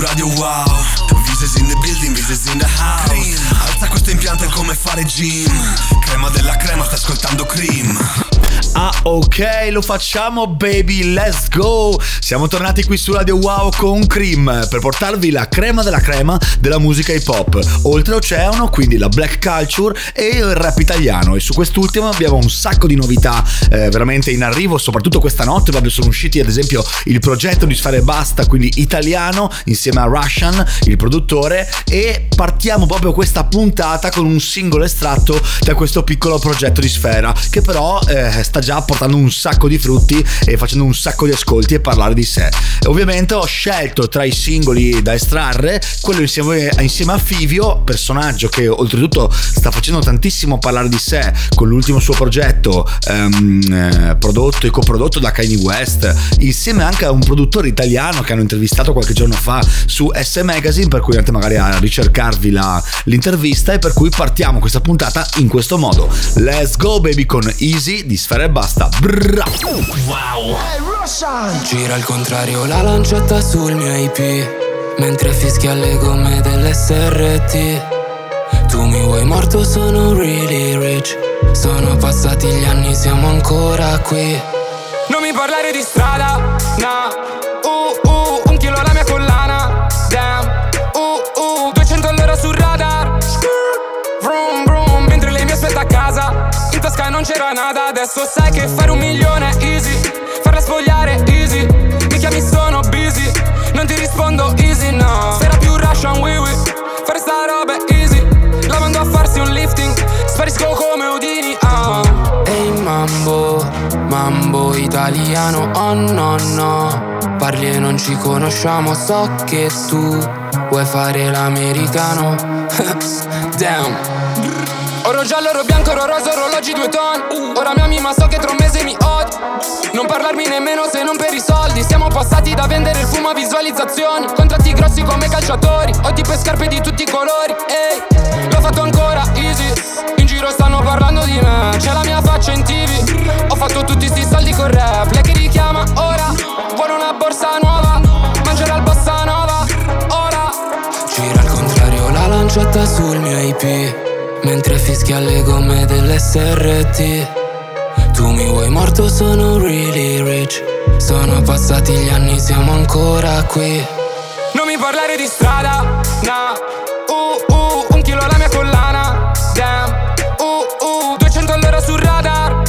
Radio Wow. Vises in the building, vises in the house. Alza questo impianto è come fare gym. Crema della crema, stai ascoltando Cream Ah ok, lo facciamo baby, let's go! Siamo tornati qui su Radio Wow con Cream per portarvi la crema della crema della musica hip hop, oltre l'oceano, quindi la black culture e il rap italiano. E su quest'ultimo abbiamo un sacco di novità eh, veramente in arrivo, soprattutto questa notte proprio sono usciti ad esempio il progetto di Sfere Basta, quindi italiano, insieme a Russian, il produttore. E partiamo proprio questa puntata con un singolo estratto da questo piccolo progetto di Sfera che però eh, sta già portando un sacco di frutti e facendo un sacco di ascolti e parlare di sé. E ovviamente ho scelto tra i singoli da estrarre quello insieme, insieme a Fivio, personaggio che oltretutto sta facendo tantissimo parlare di sé con l'ultimo suo progetto ehm, eh, prodotto e coprodotto da Kanye West, insieme anche a un produttore italiano che hanno intervistato qualche giorno fa su S Magazine, per cui andate magari a ricercarvi la, l'intervista e per cui partiamo questa puntata in questo modo. Let's go baby con Easy di Sfera e basta. Brrra. Wow. Gira al contrario la lancetta sul mio IP Mentre fischia le gomme dell'SRT Tu mi vuoi morto, sono really rich. Sono passati gli anni, siamo ancora qui. Non mi parlare di strada, no Uh, uh, non c'era nada Adesso sai che fare un milione è easy. Farla spogliare easy. Mi chiami sono busy. Non ti rispondo easy no. Sera più Russian oui oui Fare sta roba è easy. La mando a farsi un lifting. Sparisco come Udini ah. Ehi mambo Mambo italiano oh no no. Parli e non ci conosciamo So che tu Vuoi fare l'americano. Damn Oro giallo, oro bianco, oro rosa, orologi due ton. Ora mi ami ma so che tra un mese mi odi Non parlarmi nemmeno se non per i soldi. Siamo passati da vendere il fumo a visualizzazioni. Contratti grossi come calciatori. Ho tipo scarpe di tutti i colori Ehi, l'ho fatto ancora easy. In giro stanno parlando di me. C'è la mia faccia in tv Ho fatto tutti sti soldi con rap. Lei che richiama ora? Vuole una borsa nuova? Mangerà il bossa nova? Ora? Gira al contrario la lancetta sul mio IP Mentre fischia le gomme dell'SRT Tu mi vuoi morto, sono really rich. Sono passati gli anni, siamo ancora qui. Non mi parlare di strada, no Uh, uh, un chilo alla mia collana Damn, uh, uh, 200 all'ora sul radar.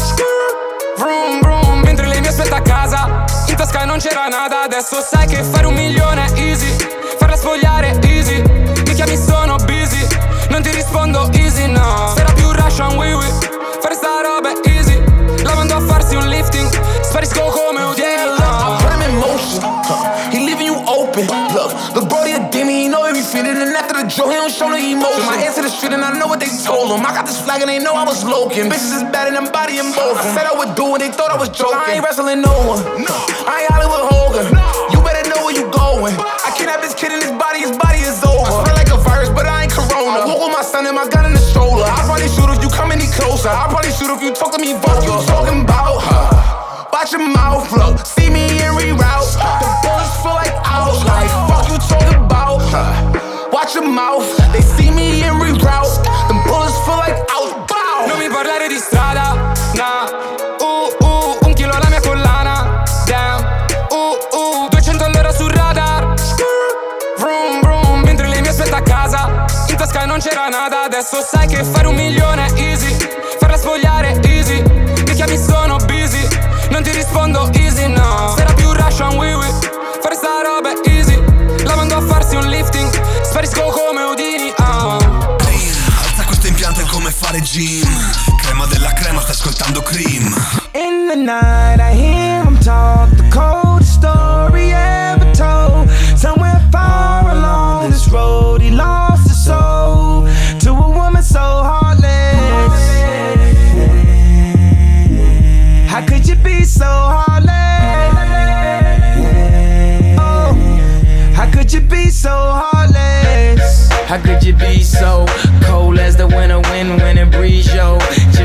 Vroom, vroom, mentre lei mi aspetta a casa. In tasca non c'era nada Adesso sai che fare un milione My ass to the street and I know what they told him. I got this flag and they know I was loking. Bitches is better than body and both. I said I would do it, they thought I was joking. I ain't wrestling no one. No. I ain't Hollywood Hogan. You better know where you going. I kidnap this kid in his body, his body is over. I smell like a virus, but I ain't corona. I walk with my son and my gun in the stroller. I probably shoot if you come any closer. I probably shoot if you talk to me vulgar. You talking about her? Watch your mouth look. See me and reroute. The bullets feel like outs. Like fuck you talking about? Huh. Watch your mouth. They see Adesso sai che fare un milione è easy. Farla spogliare easy. Mi chiami sono busy. Non ti rispondo easy no. Sera più Russian oui oui Fare sta roba è easy. La mando a farsi un lifting. Sparisco come Udini ah. Alza questo impianto è come fare gym. Crema della crema, stai ascoltando Cream. In the night, I hear him talk the coldest How could you be so cold as the winter wind when it breeze, yo?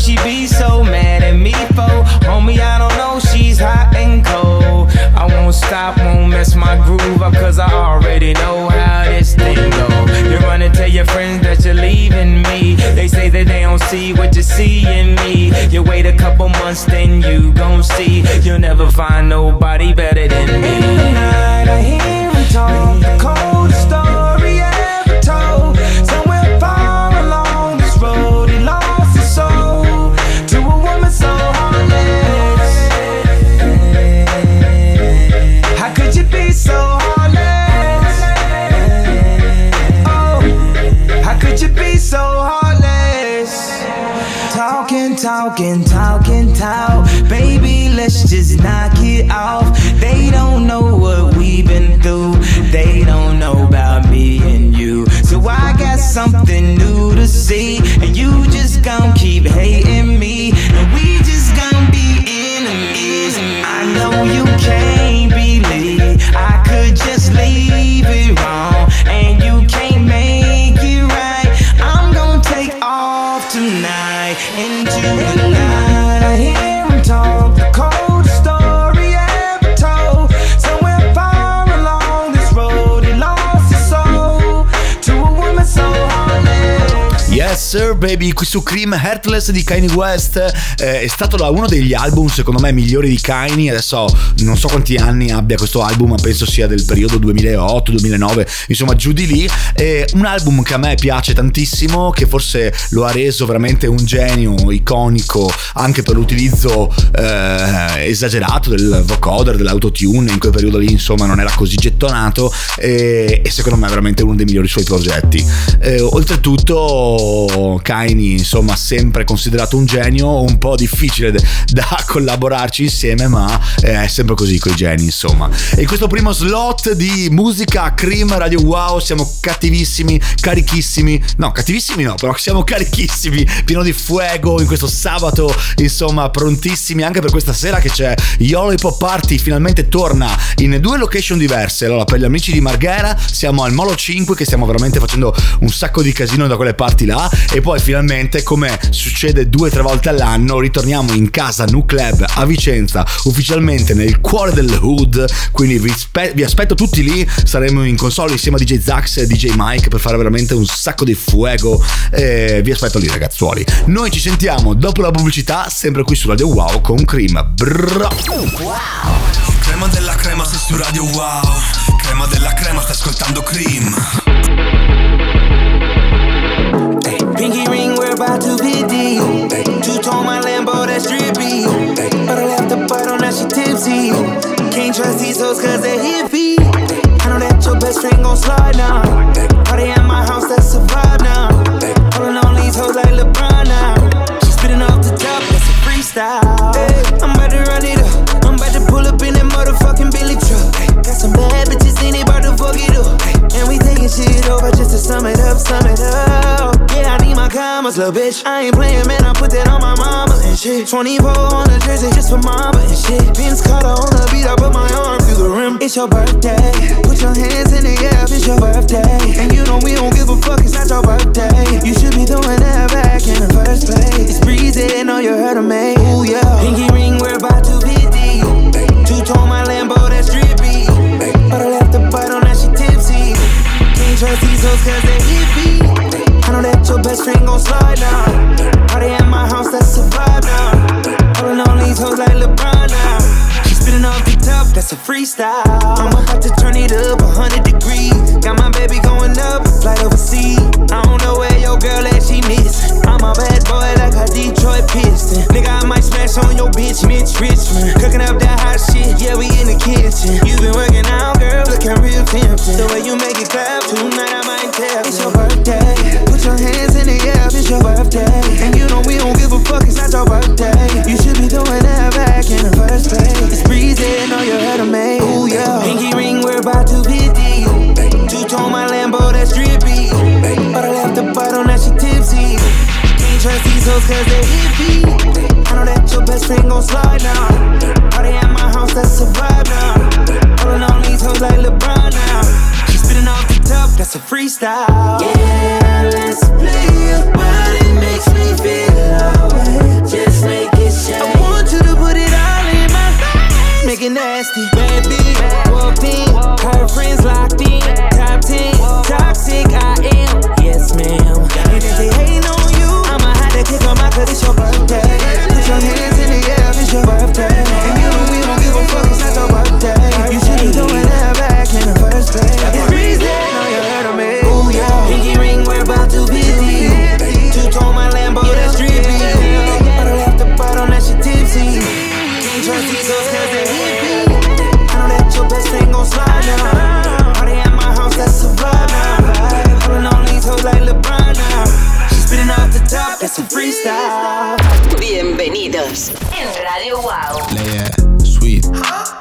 she be so mad at me for? Homie, I don't know, she's hot and cold. I won't stop, won't mess my groove up, cause I already know how this thing go. You run and tell your friends that you're leaving me. They say that they don't see what you see in me. You wait a couple months, then you gon' see. You'll never find nobody better than In the night I hear him talk, let's just knock it off. They don't know what we've been through. They don't know about me and you. So I got something new to see. And you just gon' keep hating Sir Baby qui su Cream Heartless di Kanye West. Eh, è stato da uno degli album secondo me migliori di Kanye. Adesso non so quanti anni abbia questo album ma penso sia del periodo 2008-2009 insomma giù di lì. È un album che a me piace tantissimo che forse lo ha reso veramente un genio iconico anche per l'utilizzo eh, esagerato del vocoder dell'autotune. In quel periodo lì insomma non era così gettonato. E, e secondo me è veramente uno dei migliori suoi progetti. Eh, oltretutto Kanye insomma sempre considerato un genio un po' difficile da collaborarci insieme ma eh, è sempre così con i geni insomma. E in questo primo slot di musica Cream Radio Wow siamo cattivissimi carichissimi. No cattivissimi no però siamo carichissimi pieno di fuego in questo sabato insomma prontissimi anche per questa sera che c'è YOLO Hip Hop Party finalmente torna in due location diverse. Allora per gli amici di Marghera siamo al Molo 5 che stiamo veramente facendo un sacco di casino da quelle parti là e poi finalmente come succede due o tre volte all'anno ritorniamo in casa Nu Club a Vicenza ufficialmente nel cuore del hood quindi vi, spe- vi aspetto tutti lì saremo in console insieme a DJ Zax e DJ Mike per fare veramente un sacco di fuego e vi aspetto lì ragazzuoli. Noi ci sentiamo dopo la pubblicità sempre qui su Radio Wow con Cream. Brrr. Crema della crema sei su radio wow. Crema della crema stai ascoltando Cream Pinky ring, we're about to be deep. Two tone my Lambo, that's drippy. But I left the bottle, now she tipsy. Can't trust these hoes cause they're hippie. I know that your best friend gon' slide now. Party at my house, that's a vibe now. Pulling on these hoes like LeBron now. She spitting off the top, that's a freestyle. I'm about to run it up. I'm about to pull up in that motherfucking Billy truck. Got some bad bitches in it, about to fuck it up. And we taking shit over just to sum it up, sum it up. Commas, little bitch. I ain't playing, man. I put that on my mama and shit. 24 on the jersey just for mama and shit. Vince Carter on the beat, I put my arm through the rim. It's your birthday. Put your hands in the air, it's your birthday. And you know we don't give a fuck, it's not your birthday. You should be throwing that back in the first place. It's breezy, know you heard of me. Ooh, yeah. Pinky ring, we're about to be deep. Two tone my Lambo, that's drippy. But I left the bottle, now she tipsy. Can't trust these hoes cause they hippie. I know that your best friend gon' slide now. Party at my house, that's a vibe now. Pulling on these hoes like LeBron now. Spinning off the top, that's a freestyle. I'm about to turn it up 100 degrees. Got my baby going up, flight overseas. I don't know where your girl at, she miss. I'm a bad boy like a Detroit Piston. Nigga, I might smash on your bitch, Mitch Richmond. Cooking up that hot shit, yeah, we in the kitchen. You been working out, girl, looking real tempting. The way you make it clap, tonight I might tap. It's your birthday, put your hands it's your birthday. And you know we don't give a fuck, it's not your birthday. You should be doing that back in the first place. It's breezy, know you heard of me. Ooh, yeah. Pinky ring, we're about to be deep. Two tone my Lambo, that's drippy. But I left the bottle, now she tipsy. Can't trust these hoes cause they hippie. I know that your best friend gon' slide now. Party at my house, that's a vibe now. Rolling on these hoes like LeBron now. She spitting off the top, that's a freestyle. Yeah, let's play it, but it makes me feel alright. Just make it shine. I want you to put it all in my face. Make it nasty, baby. Walked in, her friends locked in. Top 10, toxic I am. Yes, ma'am. And if they hating on you, I'ma have to kick 'em out 'cause it's your birthday. Put your hands off the top, that's a freestyle. Bienvenidos en Radio Wow. Lei è sweet, poi tic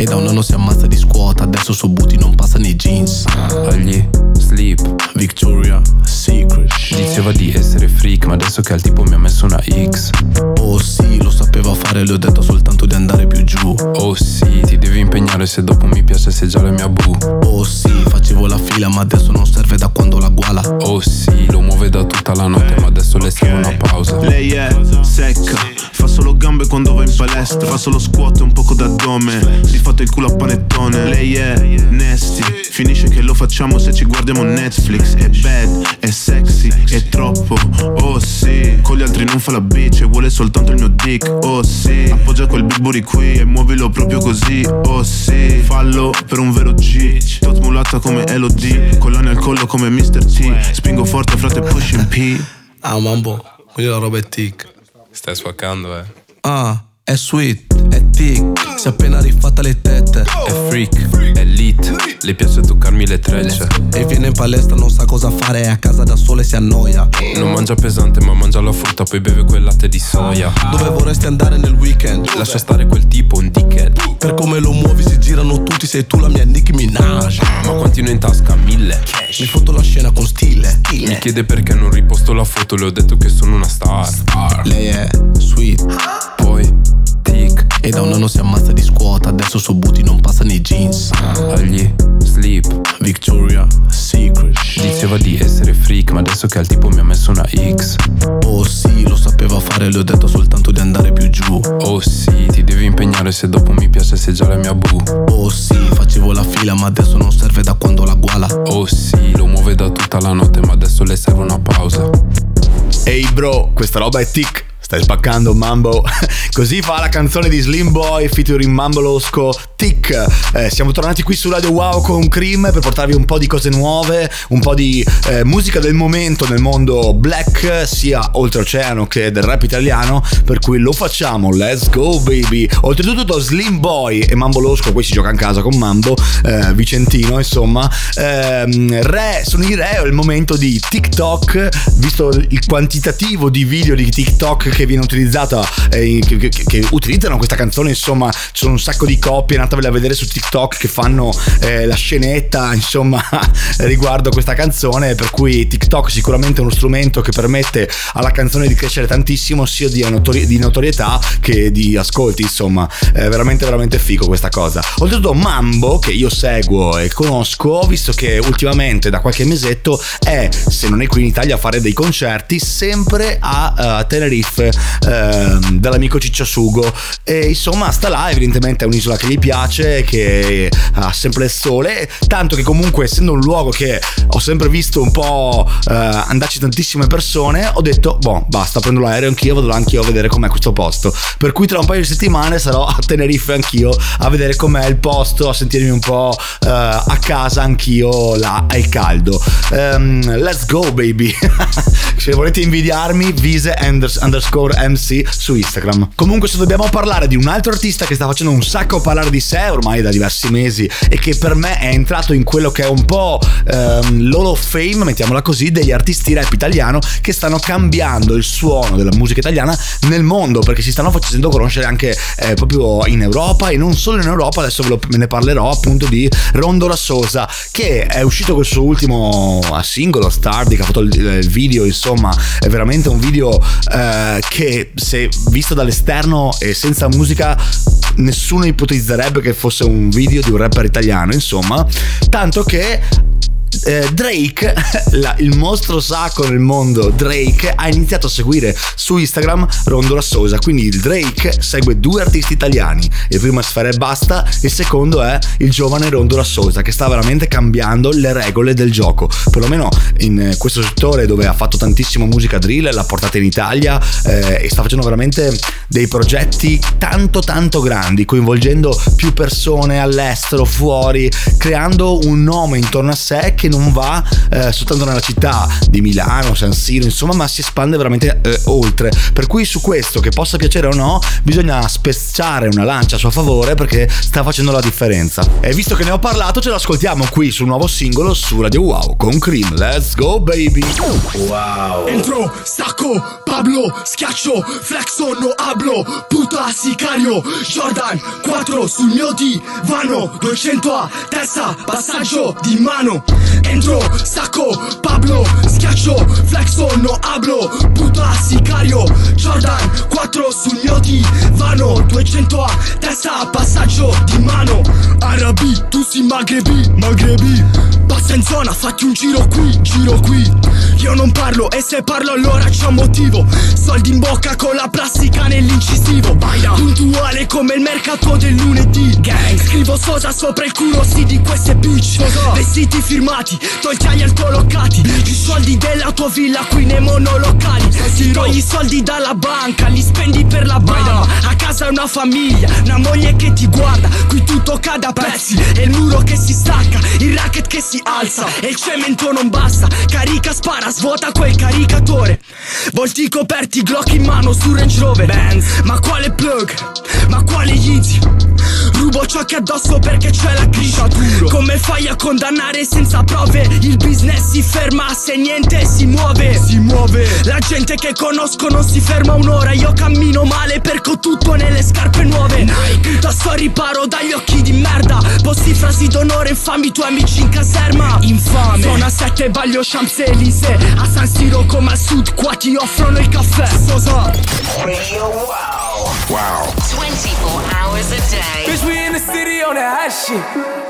E da un anno si ammazza di squat Adesso su booty non passa nei jeans. Agli sleep Victoria Secret. Diceva di essere freak Ma adesso che al tipo mi ha messo una X. Oh sì, lo sapeva fare Le ho detto soltanto di andare più giù. Oh sì, ti devi impegnare se dopo mi piace sei già la mia boo. Oh sì, facevo la fila Ma adesso non serve da quando la guala. Oh sì, lo muove da tutta la notte Ma adesso le serve una pausa. Lei è secca, fa solo gambe quando va in palestra Fa solo squat e un poco d'addome Di fatto il culo a panettone. Lei è nasty, finisce che lo facciamo se ci guardiamo Netflix. È bad, è sexy, è troppo, oh sì. Con gli altri non fa la bitch e vuole soltanto il mio dick, oh sì. Appoggia quel booty qui e muovilo proprio così, oh sì. Fallo per un vero G Tot mulatta come Elodie Collane al collo come Mr. T. Spingo forte frate pushing P. Ah mambo, quindi la roba è tic Stai swaccando eh. Ah, è sweet, è tic Si è appena rifatta le tette. È freak, è lit Le piace toccarmi le trecce. E viene in palestra, non sa cosa fare È a casa da sola e si annoia. Non mangia pesante ma mangia la frutta Poi beve quel latte di soia. Dove vorresti andare nel weekend? Lascia stare quel tipo, un dickhead Per come lo muovi si girano tutti Sei tu la mia Nicki Minaj. Ma quanti ne in tasca? Mille. Mi foto la scena con stile. Mi chiede perché non riposto la foto Le ho detto che sono una star. Lei è sweet, Poi tic e da un anno si ammazza di squat Adesso su booty non passa nei jeans. Agli sleep. Victoria Secret Diceva di essere freak Ma adesso che al tipo mi ha messo una X. Oh sì, lo sapeva fare Le ho detto soltanto di andare più giù. Oh sì, ti devi impegnare se dopo mi piace sei già la mia boo. Oh sì, facevo la fila ma adesso non serve da quando la guala. Oh sì, lo muove da tutta la notte ma adesso le serve una pausa. Ehi bro, questa roba è tic. Stai spaccando Mambo. Così fa la canzone di Slim Boy featuring Mambo Losco Tic. Eh, siamo tornati qui su Radio Wow con Cream per portarvi un po' di cose nuove, un po' di eh, musica del momento nel mondo black, sia oltreoceano che del rap italiano. Per cui lo facciamo. Let's go, baby. Oltretutto, Slim Boy e Mambo Losco, qui si gioca in casa con Mambo, eh, Vicentino, insomma. Ehm, re, sono i re, è il momento di TikTok, visto il quantitativo di video di TikTok che viene utilizzata, eh, che, che- che utilizzano questa canzone, insomma, ci sono un sacco di coppie, andatevele a vedere su TikTok che fanno eh, la scenetta, insomma, riguardo questa canzone, per cui TikTok sicuramente è uno strumento che permette alla canzone di crescere tantissimo, sia di, notori- di notorietà che di ascolti, insomma, è veramente veramente figo questa cosa. Oltretutto Mambo, che io seguo e conosco, visto che ultimamente da qualche mesetto è, se non è qui in Italia, a fare dei concerti sempre a eh, Tenerife ehm, dall'amico Cicciasugo e insomma sta là, evidentemente è un'isola che gli piace che ha sempre il sole, tanto che comunque essendo un luogo che ho sempre visto un po' eh, andarci tantissime persone, ho detto, boh, basta, prendo l'aereo anch'io, vado anch'io a vedere com'è questo posto. Per cui tra un paio di settimane sarò a Tenerife anch'io a vedere com'è il posto, a sentirmi un po' eh, a casa anch'io là al caldo. Um, let's go baby! Se volete invidiarmi, vise underscore MC su Instagram. Comunque se dobbiamo parlare di un altro artista che sta facendo un sacco parlare di sé ormai da diversi mesi e che per me è entrato in quello che è un po' um, l'Hall of Fame, mettiamola così, degli artisti rap italiano che stanno cambiando il suono della musica italiana nel mondo perché si stanno facendo conoscere anche eh, proprio in Europa e non solo in Europa, adesso ve, lo, ve ne parlerò appunto di Rondo Rassosa che è uscito col suo ultimo eh, singolo Stardi che ha fatto il, il video insomma è veramente un video eh, che se visto dall'esterno e senza musica nessuno ipotizzerebbe che fosse un video di un rapper italiano insomma. Tanto che eh, Drake, la, il mostro sacro nel mondo Drake, ha iniziato a seguire su Instagram Rondo Rassosa. Quindi il Drake segue due artisti italiani. Il primo è Sfera e Basta, il secondo è il giovane Rondo Rassosa, che sta veramente cambiando le regole del gioco. Perlomeno in questo settore dove ha fatto tantissima musica drill, l'ha portata in Italia eh, e sta facendo veramente dei progetti tanto tanto grandi, coinvolgendo più persone all'estero, fuori, creando un nome intorno a sé che non va eh, soltanto nella città di Milano, San Siro, insomma, ma si espande veramente eh, oltre. Per cui su questo, che possa piacere o no, bisogna spezzare una lancia a suo favore perché sta facendo la differenza. E visto che ne ho parlato, ce l'ascoltiamo qui sul nuovo singolo su Radio Wow con Cream. Let's go, baby! Wow! Entro, stacco, Pablo, schiaccio, flexo, no hablo, puta sicario, Jordan, 4 sul mio divano, 200 a testa, passaggio di mano. Entro, sacco, Pablo, schiaccio, flexo, no hablo Puta sicario, Jordan, 4 sul mio divano 200 a testa, passaggio di mano. Arabi, tu si magrebi, magrebi Passa in zona, fatti un giro qui, giro qui. Io non parlo e se parlo allora c'è un motivo. Soldi in bocca con la plastica nell'incisivo. Puntuale come il mercato del lunedì. Gang. Scrivo sosa sopra il culo sì di queste bitch. Vestiti firmati, tolti agli altolocati I soldi della tua villa qui nei monolocali. Ti togli i soldi dalla banca, li spendi per la banda A casa è una famiglia, una moglie che ti guarda Qui tutto cade a pezzi, è il muro che si stacca Il racket che si alza e il cemento non basta. Carica, spara, svuota quel caricatore. Volti coperti, Glock in mano su Range Rover. Benz. Ma quale plug? Ma quale Yeezy? Rubo ciò che addosso perché c'è la griscia Come fai a condannare senza prove? Il business si ferma se niente si muove Si muove La gente che conosco non si ferma un'ora Io cammino male perché ho tutto nelle scarpe nuove Nike Puta sto riparo dagli occhi di merda Posti frasi d'onore infami i tuoi amici in caserma Infame Zona 7 Baglio Champs-Élysées A San Siro come al sud qua ti offrono il caffè Sosa Radio Wow. Wow. 24 hours a day. Bitch, we in the city on that shit.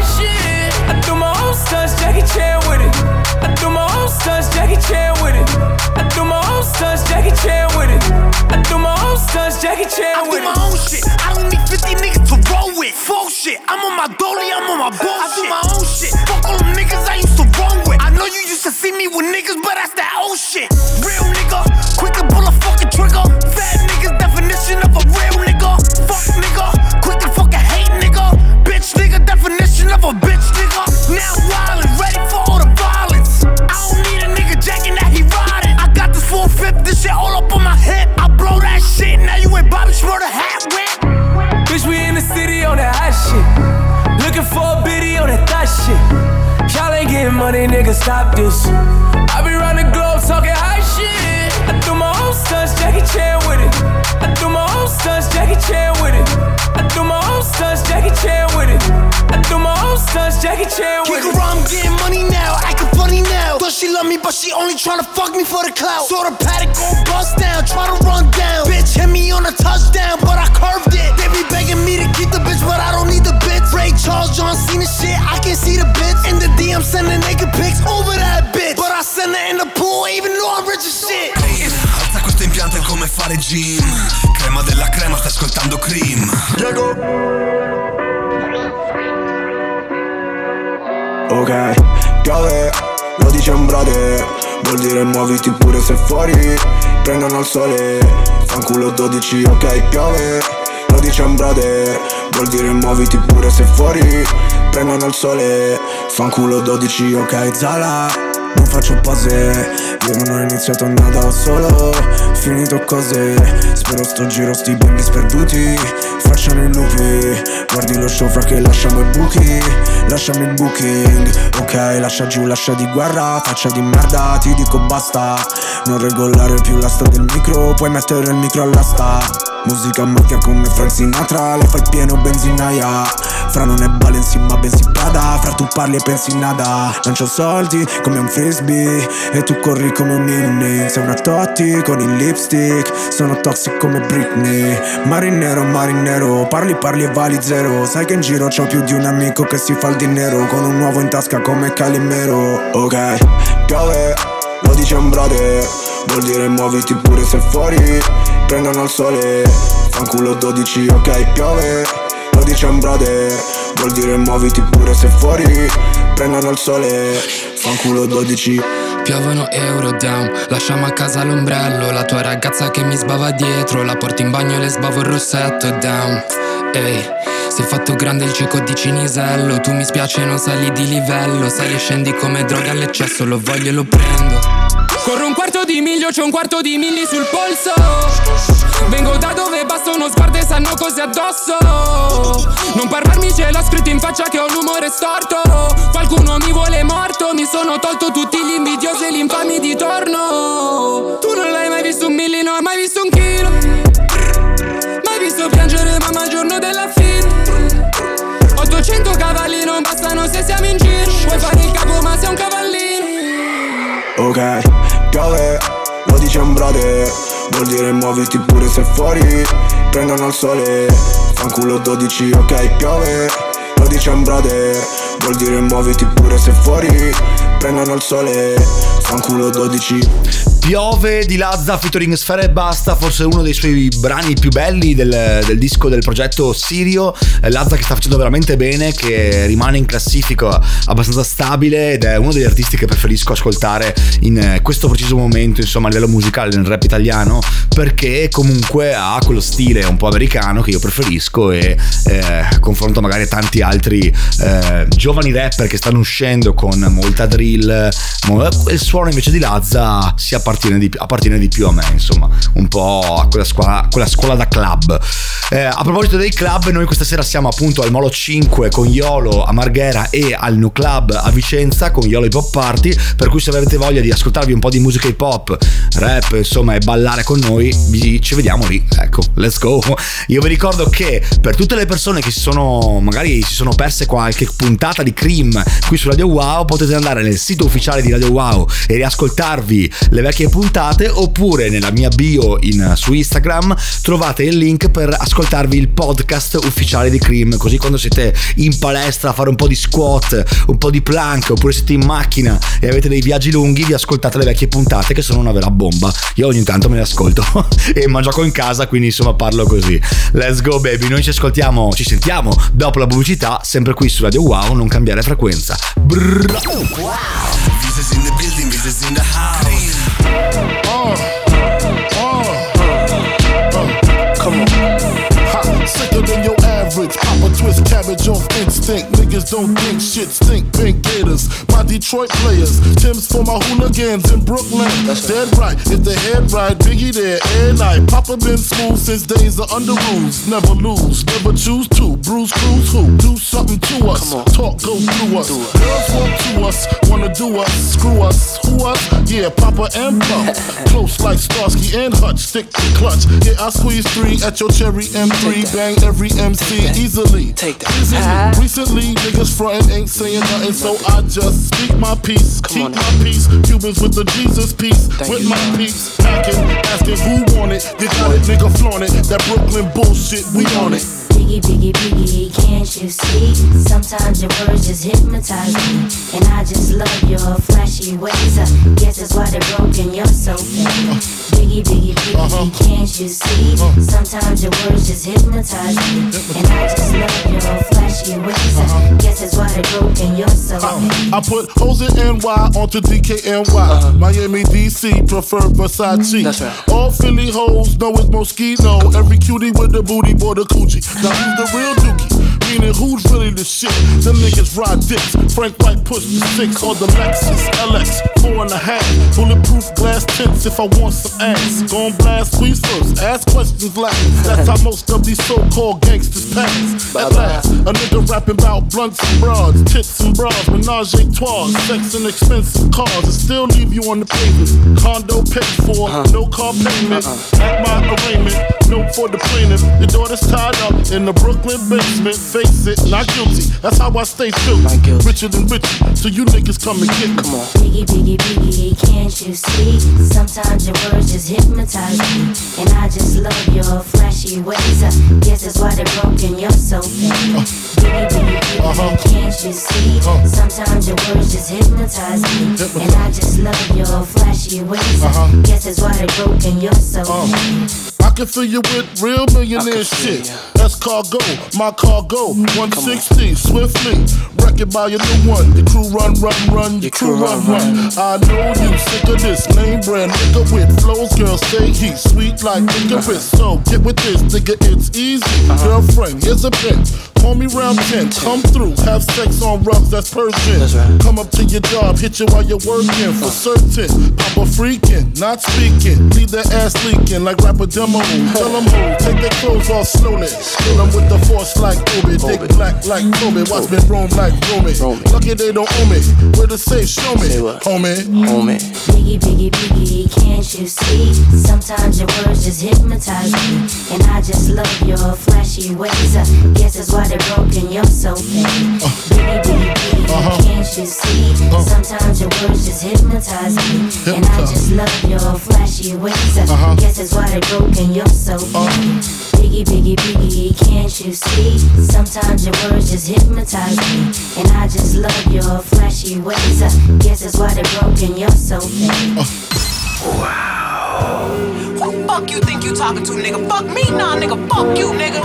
stunts, Jackie Chan with it. I do my own stunts, Jackie Chan with it. I do my own stunts, Jackie Chan with it. I do my own stunts, Jackie Chan with it. I do my own shit. I don't need 50 niggas to roll with. Full shit. I'm on my dolly, I'm on my bullshit. I do my own shit. Fuck all them nigga, stop this. I be round the globe talking high shit. I do my own stunts, Jackie Chan with it. I do my own stunts, Jackie Chan with it. I do my own stunts, Jackie Chan with it. I do my own stunts, Jackie Chan with Kick it. around, I'm getting money now, acting funny now. Thought she love me, but she only tryna fuck me for the clout. Saw the paddock go bust down, try to run down. Bitch hit me on a touchdown, but I curved it. They be begging me to keep the bitch, but I don't need Charles, John Cena shit, I can see the bits. In the DM, sending naked pics over that bitch. But I send her in the pool, even though I'm rich as shit. Alza questo impianto è come fare gym Crema della crema, stai ascoltando Cream Ok, piove, lo dice un brother Vuol dire muoviti pure se fuori Prendono il sole, fanculo 12, ok, piove Un brother. Vuol dire muoviti pure se fuori. Prendono il sole, fanculo 12, ok, Zala. Non faccio pose, io non ho iniziato nada, ho solo. Finito cose. Spero sto giro sti bimbi sperduti. Facciano i lupi. Guardi lo show fra che lasciamo i buchi. Lasciamo il booking. Ok, lascia giù, lascia di guerra. Faccia di merda, ti dico basta. Non regolare più l'asta del micro. Puoi mettere il micro all'asta Musica macchia come Frank Sinatra Le fai pieno benzinaia. Fra non è Balenci ma bensì Prada. Fra tu parli e pensi nada. Lancio soldi come un frisbee. E tu corri come un ninni Sei una Totti con il lipstick. Sono toxic come Britney. Marinero, marinero Parli, parli e vali zero. Sai che in giro c'ho più di un amico che si fa il dinero. Con un uovo in tasca come Calimero. Ok, piove Lo dice un brother Vuol dire muoviti pure se fuori. Prendono il sole Fanculo 12, ok, piove. Lo dice un brother Vuol dire muoviti pure se fuori. Prendono il sole Fanculo 12 Piovono euro down, lasciamo a casa l'ombrello. La tua ragazza che mi sbava dietro La porto in bagno e le sbavo il rossetto down. Ehi, sei fatto grande il cieco di Cinisello Tu mi spiace non sali di livello Sali e scendi come droga all'eccesso Lo voglio e lo prendo Corro un quarto di miglio, c'ho un quarto di milli sul polso. Vengo da dove basta uno sguardo e sanno cose addosso. Non parlarmi, ce l'ho scritto in faccia che ho l'umore storto. Qualcuno mi vuole morto, mi sono tolto tutti Ok, piove, lo dice un brother. Vuol dire muoviti pure se fuori Prendono il sole. Fanculo 12, ok, piove Lo dice un brother. Vuol dire muoviti pure se fuori Prendono il sole Fanculo 12 Piove di Lazza featuring Sfera e Basta, forse uno dei suoi brani più belli del, del disco del progetto Sirio. Eh, Lazza che sta facendo veramente bene, che rimane in classifica abbastanza stabile ed è uno degli artisti che preferisco ascoltare in eh, questo preciso momento, insomma, a livello musicale nel rap italiano, perché comunque ha quello stile un po' americano che io preferisco e eh, confronto magari a tanti altri eh, giovani rapper che stanno uscendo con molta drill. Mo- Il suono invece di Lazza si appartiene di, appartiene di più a me, insomma, un po' a quella scuola, quella scuola da club. Eh, a proposito dei club, noi questa sera siamo appunto al Molo 5 con Iolo a Marghera e al New Club a Vicenza con Iolo Hip Hop Party, per cui se avete voglia di ascoltarvi un po' di musica hip hop, rap, insomma, e ballare con noi, ci vediamo lì. Ecco, let's go. Io vi ricordo che per tutte le persone che si sono magari si sono perse qualche puntata di Cream qui su Radio Wow, potete andare nel sito ufficiale di Radio Wow e riascoltarvi le vecchie puntate oppure nella mia bio in- su Instagram trovate il link per ascoltarvi il podcast ufficiale di Cream, così quando siete in palestra a fare un po' di squat, un po' di plank, oppure siete in macchina e avete dei viaggi lunghi, vi ascoltate le vecchie puntate che sono una vera bomba. Io ogni tanto me le ascolto e ma gioco in casa, quindi insomma parlo così. Let's go baby, noi ci ascoltiamo, ci sentiamo dopo la pubblicità, sempre qui su Radio Wow, non cambiare frequenza. Brrr. House Come on. Ha, sicker than your average. Twist cabbage off instinct. Niggas don't think shit stink. Pink gators, my Detroit players. Tim's for my hooligans in Brooklyn. That's dead right. If the head right, Biggie there, and I. Papa been smooth since days of under rules. Never lose, never choose to. Bruce Cruz who? Do something to us. Talk go through us. Girls want to us, wanna do us. Screw us, who us? Yeah, Papa and Pump. Close like Starsky and Hutch. Stick to clutch. Yeah, I squeeze three at your cherry M3. Bang every MC easily. Isn't recently niggas frontin' ain't saying nothing, so I just speak my peace, keep my peace. Cubans with the Jesus peace, with my peace. Packing, asking who want it, you got it, nigga flaunt it. That Brooklyn bullshit, we on it. Biggie, biggie, biggie, can't you see? Sometimes your words just hypnotize me. And I just love your flashy ways. I guess that's why they're broken, you're so fake. Biggie, biggie, biggie, uh-huh. can't you see? Uh-huh. Sometimes your words just hypnotize me. And I just love your flashy ways. I uh-huh. guess that's why they're broken, you're so uh, fake. I put hoes in NY onto DKNY. Miami, DC, prefer Versace. That's right. All Philly hoes know it's Moschino. Every cutie with the booty, boy, the coochie. Now who's the real dookie? Meaning who's really the shit? Them niggas ride dicks. Frank White push the six or the Lexus LX four and a half. Bulletproof glass tints if I want some ass. Gon' blast squeeze first, ask questions last. That's how most of these so-called gangsters pass. At last, a nigga rapping about blunts and broads, tits and bras, menage a trois, sex and expensive cars, and still leave you on the pavement. Condo paid for, uh-huh. no car payment. Uh-uh. At my arraignment, no for the plaintiff. Your daughter's tied up in the Brooklyn basement. Face it, not guilty. That's how I stay filthy. Richer than richer, so you niggas come and get me. Come on. Biggie, biggie, biggie, can't you see? Sometimes your words just hypnotize me. And I just love your flashy ways. I guess that's why they're broken, you're so fake. Biggie, biggie, biggie, uh-huh. can't you see? Uh-huh. Sometimes your words just hypnotize me. And I just love your flashy ways. I uh-huh. guess that's why they're broken, you're so fake. Uh. I can fill you with real millionaire shit. That's cargo, my cargo. 160, swiftly. Wreck it by your new one. Your crew run, run, run. Your crew run, run. I know you sick of this name brand nigga with flows. Girl, say he sweet like licorice. So get with this, nigga, it's easy. Girlfriend, here's a pin. Call me round 10, come through, have sex on rugs, that's Persian. Come up to your job, hit you while you're working, for certain. Papa freaking, not speaking, leave that ass leaking like rapper demo. Tell them who, take their clothes off slowly. Kill them with the force like Obi, dick black like Kobe, watch me roam like Roman. Lucky they don't owe me, where to say, show me, homie. Homie. Biggie, biggie, biggie, can't you see? Sometimes your words just hypnotize me. And I just love your flashy ways. I guess that's why Uh-huh. they're broken, you're so uh. fake. Biggie, biggie, biggie, can't you see? Sometimes your words just hypnotize me. And I just love your flashy ways. I guess that's why they're broken, you're so fake. Uh. Biggie, biggie, biggie, can't you see? Sometimes your words just hypnotize me. And I just love your flashy ways. I guess that's why they're broken, you're so fake. Who fuck you think you talking to, nigga? Fuck me, nah, nigga. Fuck you, nigga.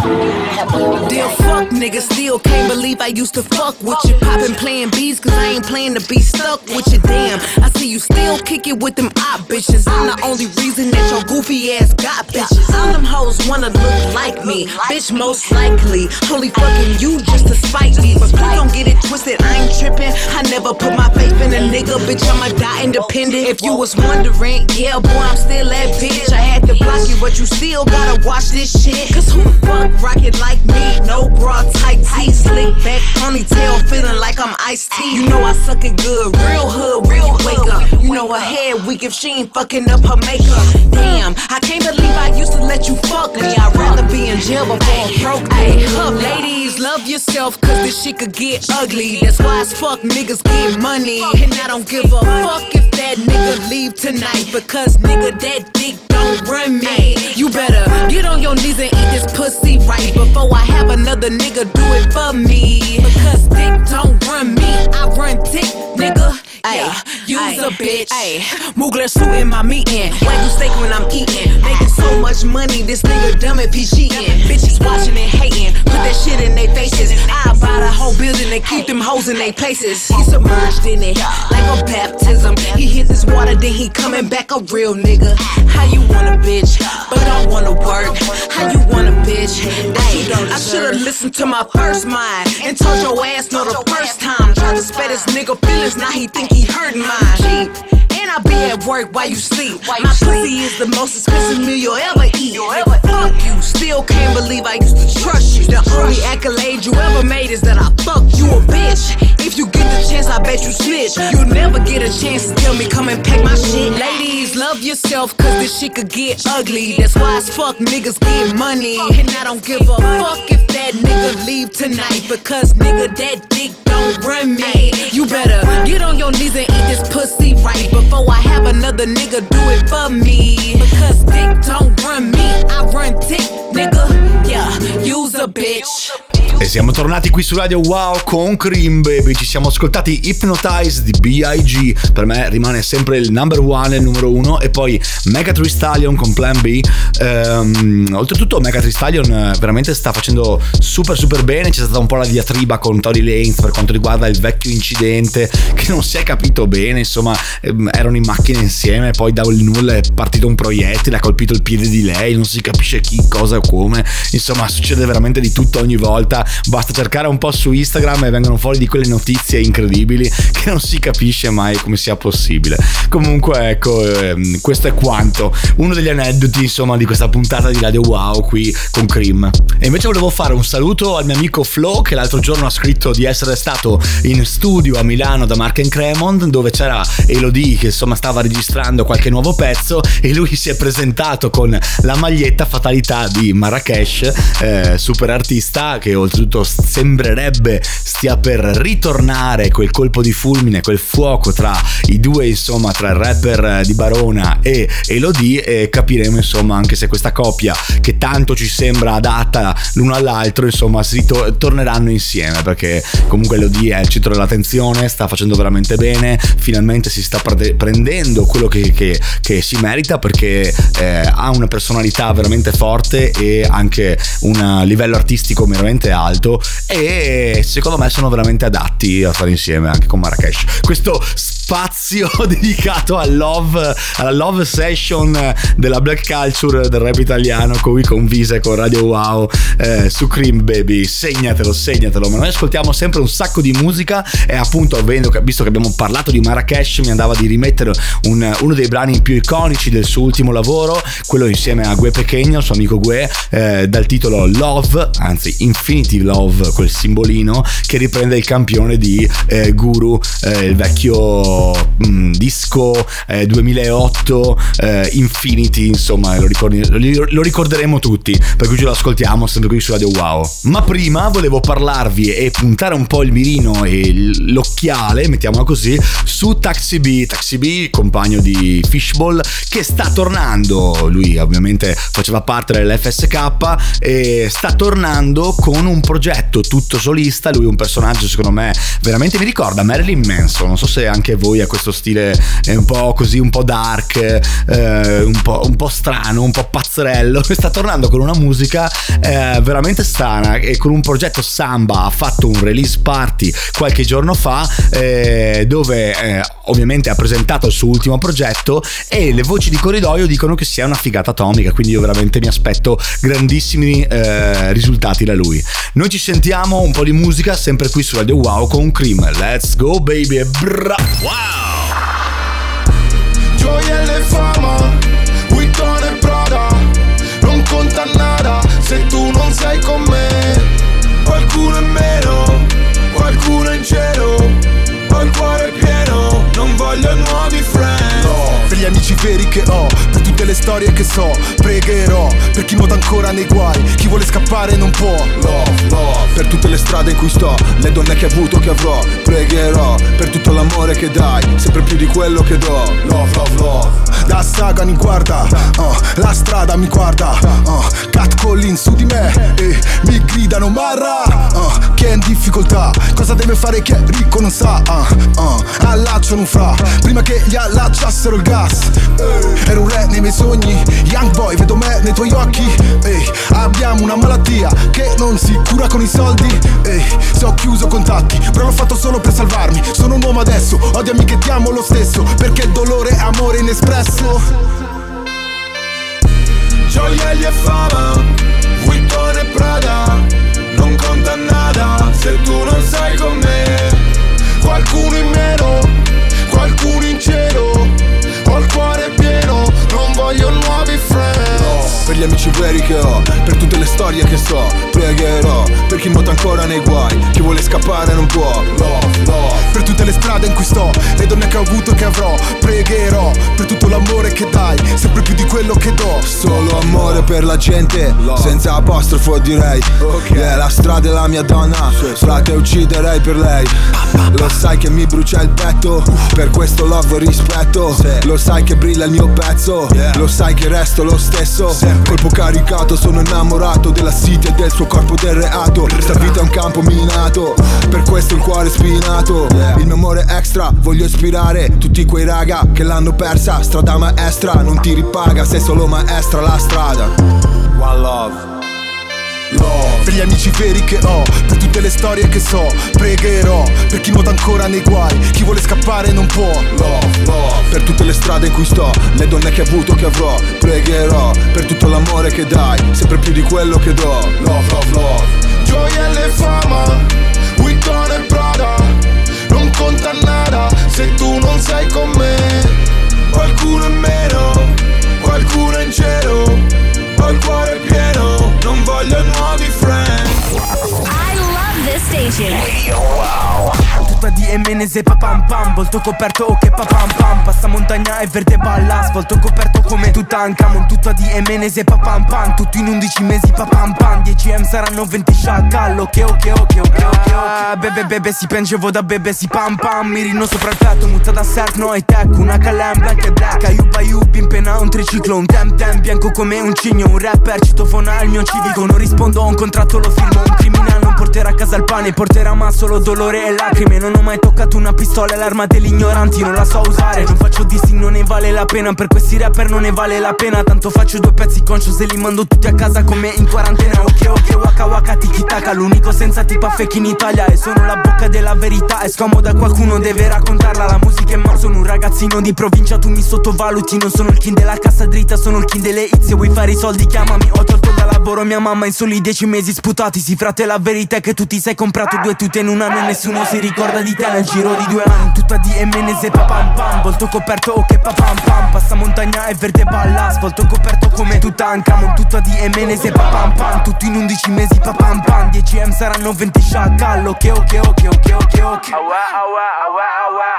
Dear fuck nigga, still can't believe I used to fuck with you. Poppin' playing beats, cause I ain't playing to be stuck with you. Damn, I see you still kickin' with them op bitches. I'm the only reason that your goofy ass got bitches. All them hoes wanna look like me, bitch, most likely. Only fucking you just to spite me. But please don't get it twisted, I ain't trippin'. I never put my faith in a nigga, bitch, I'ma die independent. If you was wondering, yeah, boy, I'm still that bitch. I had to block you, but you still gotta watch this shit. Cause who the fuck rocket like me? No bra, tight tee, slick back, ponytail, feeling like I'm iced tea. You know I suck it good, real hood, real wake up. You know her head weak if she ain't fucking up her makeup. Damn, I can't believe I used to let you fuck me. I'd rather be in jail before I'm broke. Up, ladies, love yourself, cause this shit could get ugly. That's why as fuck niggas get money. And I don't give a fuck if that nigga leave tonight, because nigga, that dick don't run me. You better get on your knees and eat this pussy right before I have another nigga do it for me. Because dick don't run me, I run dick, nigga. Ay, you's a bitch. Ay, Mugler suit in my meeting. Wagyu steak when I'm eating. Making so much money, this nigga dumb if he cheating. Bitches watching and hating. Put that shit in their faces. I buy the whole building and keep them hoes in their places. He submerged in it like a baptism. He hit this water, then he coming back a real nigga. How you want a bitch, but don't wanna work? How you want a bitch? Don't I should've listened to my first mind and told your ass no the first time. Tried to spare this nigga feelings, now he think he hurt my Jeep. And I be at work while you sleep. My pussy is the most expensive meal you'll ever eat. Nigga, fuck you. Still can't believe I used to trust you. The only accolade you ever made is that I fucked you a bitch. If you get the chance, I I bet you snitch. You'll never get a chance to tell me come and pack my shit. Ladies, love yourself, cause this shit could get ugly. That's why as fuck niggas get money. And I don't give a fuck if that nigga leave tonight. Because nigga, that dick don't run me. You better get on your knees and eat this pussy right. Before I have another nigga do it for me. Because dick don't run me, I run dick, nigga. Yeah, use a bitch. E siamo tornati qui su Radio Wow con Cream Baby. Ci siamo ascoltati Hypnotize di B.I.G. Per me rimane sempre il number one, il numero uno. E poi Mega Tree Stallion con Plan B. Ehm, oltretutto, Mega Tree Stallion eh, veramente sta facendo super super bene. C'è stata un po' la diatriba con Tori Lanez per quanto riguarda il vecchio incidente che non si è capito bene. Insomma, ehm, erano in macchina insieme. Poi da nulla è partito un proiettile, ha colpito il piede di lei. Non si capisce chi, cosa come. Insomma, succede veramente di tutto ogni volta basta cercare un po' su Instagram e vengono fuori di quelle notizie incredibili che non si capisce mai come sia possibile. Comunque ecco, ehm, questo è quanto, uno degli aneddoti insomma di questa puntata di Radio Wow qui con Cream. E invece volevo fare un saluto al mio amico Flo che l'altro giorno ha scritto di essere stato in studio a Milano da Mark Cremont dove c'era Elodie che insomma stava registrando qualche nuovo pezzo e lui si è presentato con la maglietta fatalità di Marrakesh, eh, super artista che oltre oltretutto sembrerebbe stia per ritornare quel colpo di fulmine, quel fuoco tra i due, insomma, tra il rapper di Barona e Elodie e capiremo, insomma, anche se questa coppia che tanto ci sembra adatta l'uno all'altro, insomma, si to- torneranno insieme perché comunque Elodie è il centro dell'attenzione, sta facendo veramente bene, finalmente si sta pre- prendendo quello che, che, che, si merita perché eh, ha una personalità veramente forte e anche un livello artistico veramente alto e secondo me sono veramente adatti a fare insieme anche con Marrakesh. Questo spazio dedicato al love, alla love session della black culture del rap italiano qui con Visa e con Radio Wow eh, su Cream Baby. Segnatelo, segnatelo. Ma noi ascoltiamo sempre un sacco di musica e appunto visto che abbiamo parlato di Marrakesh mi andava di rimettere un, uno dei brani più iconici del suo ultimo lavoro, quello insieme a Gue il suo amico Gue, eh, dal titolo Love, anzi Infinity Love, quel simbolino che riprende il campione di eh, Guru, eh, il vecchio mh, mm, disco 2008 eh, eh, Infinity, insomma, lo, ricordi, lo, lo, ricorderemo tutti, per cui ce lo ascoltiamo sempre qui su Radio Wow. Ma prima volevo parlarvi e puntare un po' il mirino e l'occhiale, mettiamola così, su Taxi B, Taxi B, compagno di Fishball, che sta tornando, lui ovviamente faceva parte dell'FSK e sta tornando con un progetto tutto solista, lui è un personaggio secondo me veramente mi ricorda Marilyn Manson, non so se anche voi a questo stile un po' così, un po' dark, eh, un, po', un, po', strano, un po' pazzerello, sta tornando con una musica eh, veramente strana e con un progetto Samba ha fatto un release party qualche giorno fa eh, dove eh, ovviamente ha presentato il suo ultimo progetto e le voci di corridoio dicono che sia una figata atomica, quindi io veramente mi aspetto grandissimi eh, risultati da lui. Noi ci sentiamo un po' di musica sempre qui su Radio Wow con Cream. Let's go baby! Bra! Wow! Gioielle fama, Vuitton e Prada. Non conta nada se tu non sei con me. Qualcuno in meno, qualcuno in cielo. Ho il cuore pieno, non voglio nuovi friends. No. Per gli amici veri che ho, tutte le storie che so Pregherò, per chi nuota ancora nei guai Chi vuole scappare non può. Love, love Per tutte le strade in cui sto, le donne che ho avuto che avrò Pregherò, per tutto l'amore che dai Sempre più di quello che do. Love, love, love mi guarda, uh, la strada mi guarda, uh, cat Collin su di me e mi gridano marra, uh, che è in difficoltà, cosa deve fare che ricco non sa, uh, uh, allacciano un fra, prima che gli allacciassero il gas, ero un re nei miei sogni, young boy vedo me nei tuoi occhi, ehi, abbiamo una malattia che non si cura con i soldi, ehi, se ho chiuso contatti, però l'ho fatto solo per salvarmi, sono un uomo adesso, odiami che ti amo lo stesso, perché dolore è amore inespresso Gioielli e fama, Vuitton e Prada Non conta nada se tu non sei con me. Qualcuno in meno, qualcuno in cielo Ho il cuore pieno, non voglio nuovi friends Per gli amici veri che ho Per tutte le storie che so Pregherò Per chi nuota ancora nei guai Chi vuole scappare non può Love, love Per tutte le strade in cui sto Le donne che ho avuto e che avrò Pregherò Per tutto l'amore che dai Sempre più di quello che do. Solo amore per la gente Senza apostrofo direi. Yeah, la strada è la mia donna Frate ucciderei per lei. Lo sai che mi brucia il petto Per questo love e rispetto. Lo sai che brilla il mio pezzo Lo sai che resto lo stesso Colpo caricato sono innamorato Della city e del suo corpo del reato. Sta vita è un campo minato Per questo il cuore spinato. Il mio amore extra Voglio ispirare tutti quei raga Che l'hanno persa. Strada maestra Non ti ripaga Sei solo maestra la strada. One love Love. Per gli amici veri che ho, per tutte le storie che so, pregherò per chi nuota ancora nei guai, chi vuole scappare non può. Love, love. Per tutte le strade in cui sto, le donne che ho avuto che avrò, pregherò per tutto l'amore che dai, sempre più di quello che do. Love, love, love. Gioielli e fama, Witton e Prada, non conta nada se tu non sei con me. Qualcuno in meno, qualcuno in cielo, ho il cuore pieno, non voglio nuovi friend. I love this station. Tutta di emenese papam pam Volto coperto o che papam pam Passa montagna e verde balla Volto coperto come Tutankhamon. Tutta di emenese papam pam Tutto in 11 mesi papam pam 10M saranno 20 sciacallo Ok ok ok ok ok ok Bebe bebe si piangevo da bebe si pam pam. Mirino sopra il petto Mutta da surf no high tech. Una calem black e black Ayup ayup in pena un triciclo Un tem tem. Bianco come un cigno Un rapper citofona il mio civico. Non rispondo a un contratto lo firmo. Un criminale non porterà a casa il pane Porterà ma solo dolore e lacrime. Non ho mai toccato una pistola è l'arma degli ignoranti Non la so usare. Non faccio dissi non ne vale la pena. Per questi rapper non ne vale la pena. Tanto faccio due pezzi conscious e li mando tutti a casa come in quarantena. Ok ok waka waka tiki taka. L'unico senza tipa fake in Italia E sono la bocca della verità. E scomoda qualcuno deve raccontarla. La musica è ma sono un ragazzino di provincia. Tu mi sottovaluti Non sono il king della cassa dritta Sono il king delle hit Se vuoi fare i soldi chiamami. Ho tolto da lavoro mia mamma In soli dieci mesi sputati. Si frate la verità è che tu ti sei comprato due tute in un anno E nessuno si ricorda di te. Nel giro di due anni Tutta di emenese papam pam Volto coperto o che papam pam. Passa montagna e verde Asfalto coperto come Tutankhamon Tutta di emenese papam pam Tutto in 11 mesi papam pam 10M saranno 20 sciacallo. Ok ok ok ok ok ok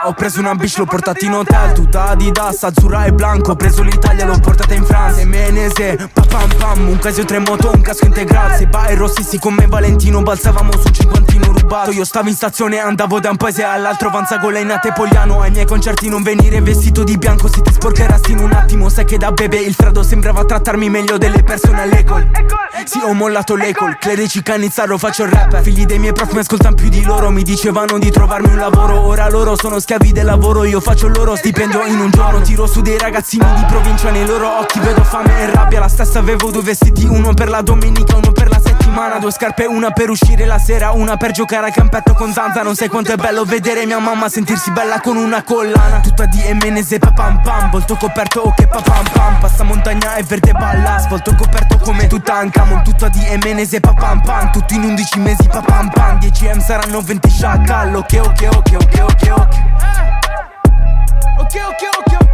Ho preso una bitch l'ho portata in hotel Tutta Adidas, azzurra e blanco. Ho preso l'Italia l'ho portata in Francia. Emenese papam pam Un casio tre moto un casco integrato. Se vai rossissi come Valentino Balzavamo su cinquantino rubato. Io stavo in stazione andavo da un paese all'altro Vanzagola in Atepoliano. Ai miei concerti non venire vestito di bianco Se ti sporcherasti in un attimo. Sai che da bebe il freddo sembrava trattarmi meglio delle persone all'ecol Sì ho mollato l'ecol Clerici canizzaro faccio il rapper. Figli dei miei prof mi ascoltano più di loro Mi dicevano di trovarmi un lavoro. Ora loro sono schiavi del lavoro Io faccio il loro stipendio in un giorno. Tiro su dei ragazzini di provincia Nei loro occhi vedo fame e rabbia. La stessa avevo due vestiti Uno per la domenica, uno per la settimana Due scarpe, una per uscire la sera Una per giocare a campetto con Zanza Non sai quanto è bello vedere mia mamma Sentirsi bella con una collana Tutta di emenese papam pam Volto coperto o che papam pam Passa montagna e verde balla Asfalto coperto come Tutankhamon Tutta di emenese papam pam Tutto in 11 mesi papam pam 10M saranno 20 sciacallo Ok ok ok ok ok ok Ok ok ok ok ok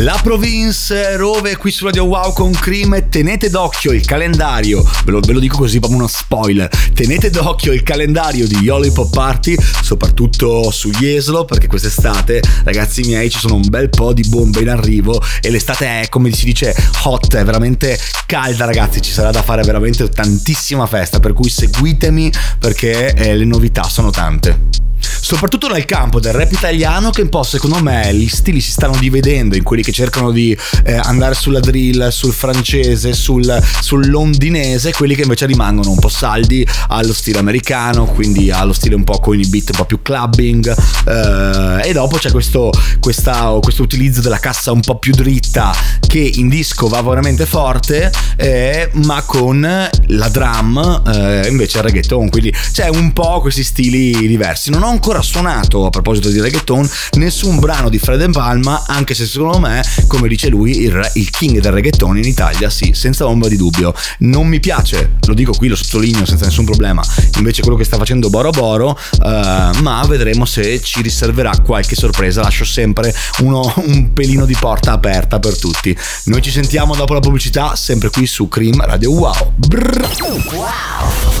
La Province Rove qui su Radio Wow con Cream tenete d'occhio il calendario. Ve lo, ve lo dico così proprio uno spoiler. Tenete d'occhio il calendario di Yolo Hip Hop Party soprattutto su Jeslo perché quest'estate ragazzi miei ci sono un bel po' di bombe in arrivo e l'estate è come si dice hot è veramente calda ragazzi. Ci sarà da fare veramente tantissima festa per cui seguitemi perché eh, le novità sono tante soprattutto nel campo del rap italiano che un po' secondo me gli stili si stanno dividendo in quelli che cercano di eh, andare sulla drill, sul francese, sul, sul londinese, quelli che invece rimangono un po' saldi allo stile americano, quindi allo stile un po' con i beat un po' più clubbing eh, e dopo c'è questo, questa, questo utilizzo della cassa un po' più dritta che in disco va veramente forte eh, ma con la drum eh, invece il reggaeton, quindi c'è un po' questi stili diversi. Non ho ancora suonato, a proposito di reggaeton, nessun brano di Fred Palma, anche se secondo me, come dice lui, il, il king del reggaeton in Italia, sì, senza ombra di dubbio. Non mi piace, lo dico qui, lo sottolineo senza nessun problema, invece quello che sta facendo Boro Boro, eh, ma vedremo se ci riserverà qualche sorpresa. Lascio sempre uno, un pelino di porta aperta per tutti. Noi ci sentiamo dopo la pubblicità, sempre qui su Cream Radio Wow. Brrr. Wow.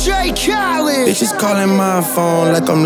DJ Khaled. Bitches calling my phone like I'm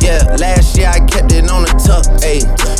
Yeah, last year I kept it on the tuck. Ay.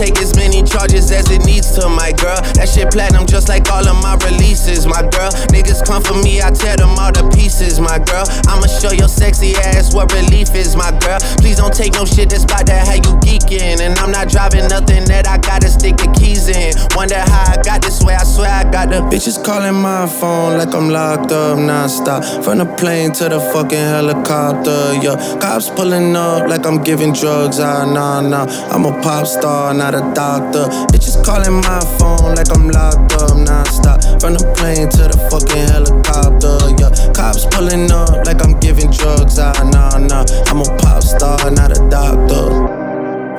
take as many charges as it needs to, my girl. That shit platinum just like all of my releases, my girl. Niggas come for me, I tear them all to pieces, my girl. I'ma show your sexy ass what relief is, my girl. Please don't take no shit that's about to have you geeking. And I'm not driving nothing that I gotta stick the keys in. Wonder how I got this way, I swear I got the bitches calling my phone like I'm locked up non-stop. From the plane to the fucking helicopter, yeah. Cops pulling up like I'm giving drugs, ah, nah, nah. I'm a pop star, not a doctor. Bitches calling my phone like I'm locked up non-stop. From the plane to the fucking helicopter, yeah. Cops pulling up like I'm giving drugs, ah, nah, nah. I'm a pop star, not a doctor.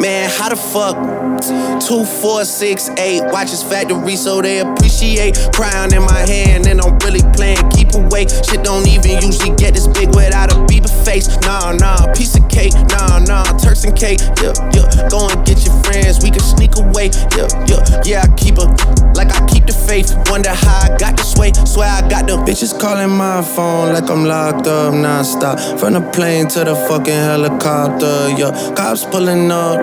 Man, how the fuck? Two, four, six, eight. Watches factory so they appreciate. Crown in my hand, and I'm really playing keep away. Shit don't even usually get this big without a Bieber face. Nah, nah, piece of cake. Nah, nah, Turks and cake. Yeah, yeah. Go and get your friends, we can sneak away. Yeah, yeah, yeah. I keep a like I keep the faith. Wonder how I got this way. Swear I got the bitches calling my phone like I'm locked up non-stop. From the plane to the fucking helicopter. Yeah, cops pulling up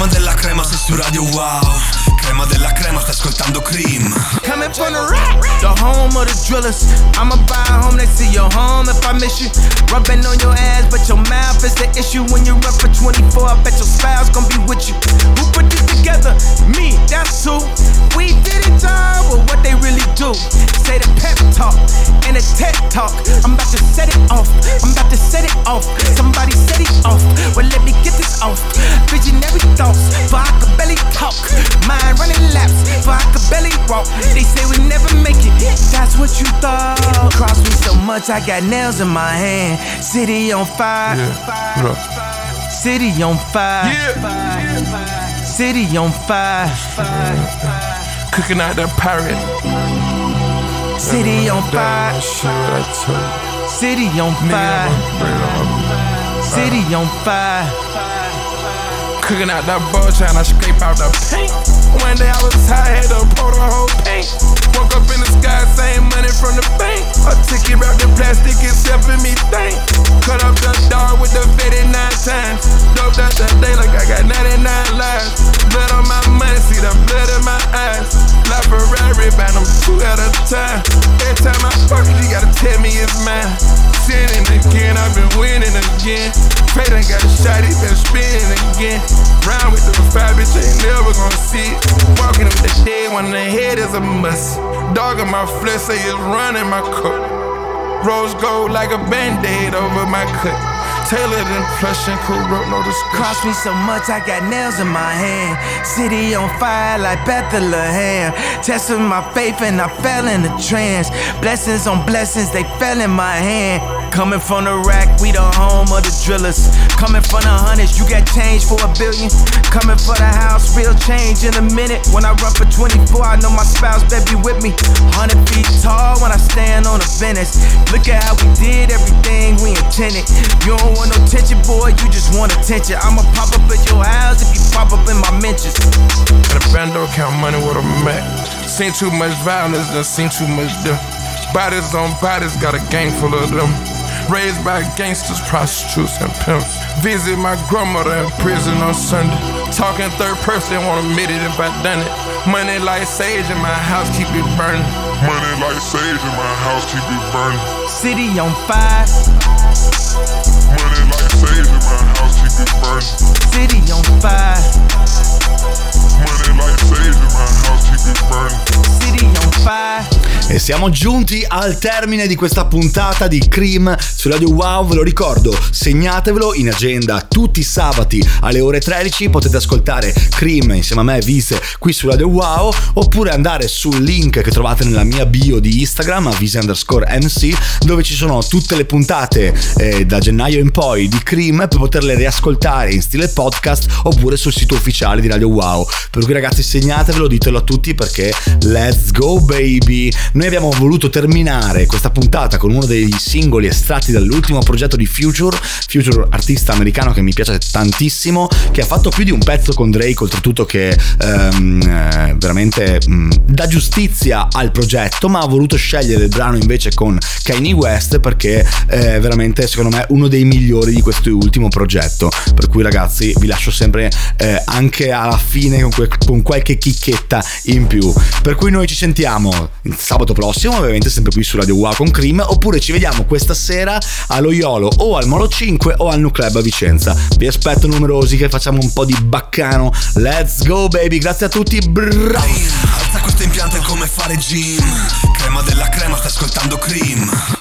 Crema della crema sei su radio wow Crema della crema stai ascoltando Cream Coming from the rock, the home of the drillers. I'ma buy a home next to your home if I miss you. Rubbing on your ass, but your mouth is the issue. When you're up for 24, I bet your spouse gon' be with you. Who put this together? Me, that's who. We did it all, but what they really do? Say the pep talk and the TED talk. I'm about to set it off. I'm about to set it off. Somebody set it off. Well, let me get this off. Visionary thoughts, but I could barely talk. Mind running laps, but I could barely walk. They say we never make it. That's what you thought. Cross me so much, I got nails in my hand. City on fire. City on fire. City on fire. Cooking out that parrot. City on fire. City on fire. City on fire. Cooking out that ball, trying to scrape out the paint. One day I was high, had to pour the whole paint. Woke up in the sky, same money from the bank. A ticket wrapped in plastic, it's helping me think. Cut up the dog with the fitted nine times. Doped out time. Every time I fuck you gotta tell me it's mine. Sinning again, I've been winning again. Pray ain't got a shot, he been spinning again. Round with the five bitch, ain't never gonna see it. Walking with the dead in the head is a must. Dog in my flesh say it's running my cup. Rose gold like a band-aid over my cut. Tailored plush and corrupt, no discussion. Cost me so much, I got nails in my hand. City on fire like Bethlehem. Testing my faith and I fell in a trance. Blessings on blessings, they fell in my hand. Coming from the rack, we the home of the drillers. Coming from the hundreds, you got change for a billion. Coming for the house, real change in a minute. When I run for 24, I know my spouse better be with me. 100 feet tall when I stand on the finish. Look at how we did everything we intended. You don't want no tension, boy, you just want attention. I'ma pop up at your house if you pop up in my mentions. Got a bando count money with a Mac. Seen too much violence, done seen too much death. Bodies on bodies, got a gang full of them. Raised by gangsters, prostitutes, and pimps. Visit my grandmother in prison on Sunday. Talking third person, won't admit it if I done it. Money like sage in my house, keep it burning. Money like sage in my house, keep it burning. City on fire. Money like sage in my house, keep it burning. E siamo giunti al termine di questa puntata di Cream su Radio Wow, ve lo ricordo, segnatevelo in agenda tutti i sabati alle ore 13, potete ascoltare Cream insieme a me, Vise, qui su Radio Wow, oppure andare sul link che trovate nella mia bio di Instagram, Vise underscore MC, dove ci sono tutte le puntate eh, da gennaio in poi di Cream per poterle riascoltare in stile podcast oppure sul sito ufficiale di Radio Wow. Per cui ragazzi segnatevelo, ditelo a tutti perché let's go baby! Noi abbiamo voluto terminare questa puntata con uno dei singoli estratti dall'ultimo progetto di Future, Future artista americano che mi piace tantissimo, che ha fatto più di un pezzo con Drake, oltretutto che ehm, eh, veramente mh, dà giustizia al progetto, ma ha voluto scegliere il brano invece con Kanye West perché è veramente secondo me uno dei migliori di questo ultimo progetto. Per cui ragazzi vi lascio sempre eh, anche alla fine con, que- con qualche chicchetta in più. Per cui noi ci sentiamo sabato prossimo, ovviamente sempre qui su Radio Wow con Cream, oppure ci vediamo questa sera allo Iolo o al Molo 5 o al Nu Club a Vicenza. Vi aspetto numerosi che facciamo un po' di baccano. Let's go baby, grazie a tutti, bravi! Alza questo impianto è come fare gym Crema della crema, sta ascoltando Cream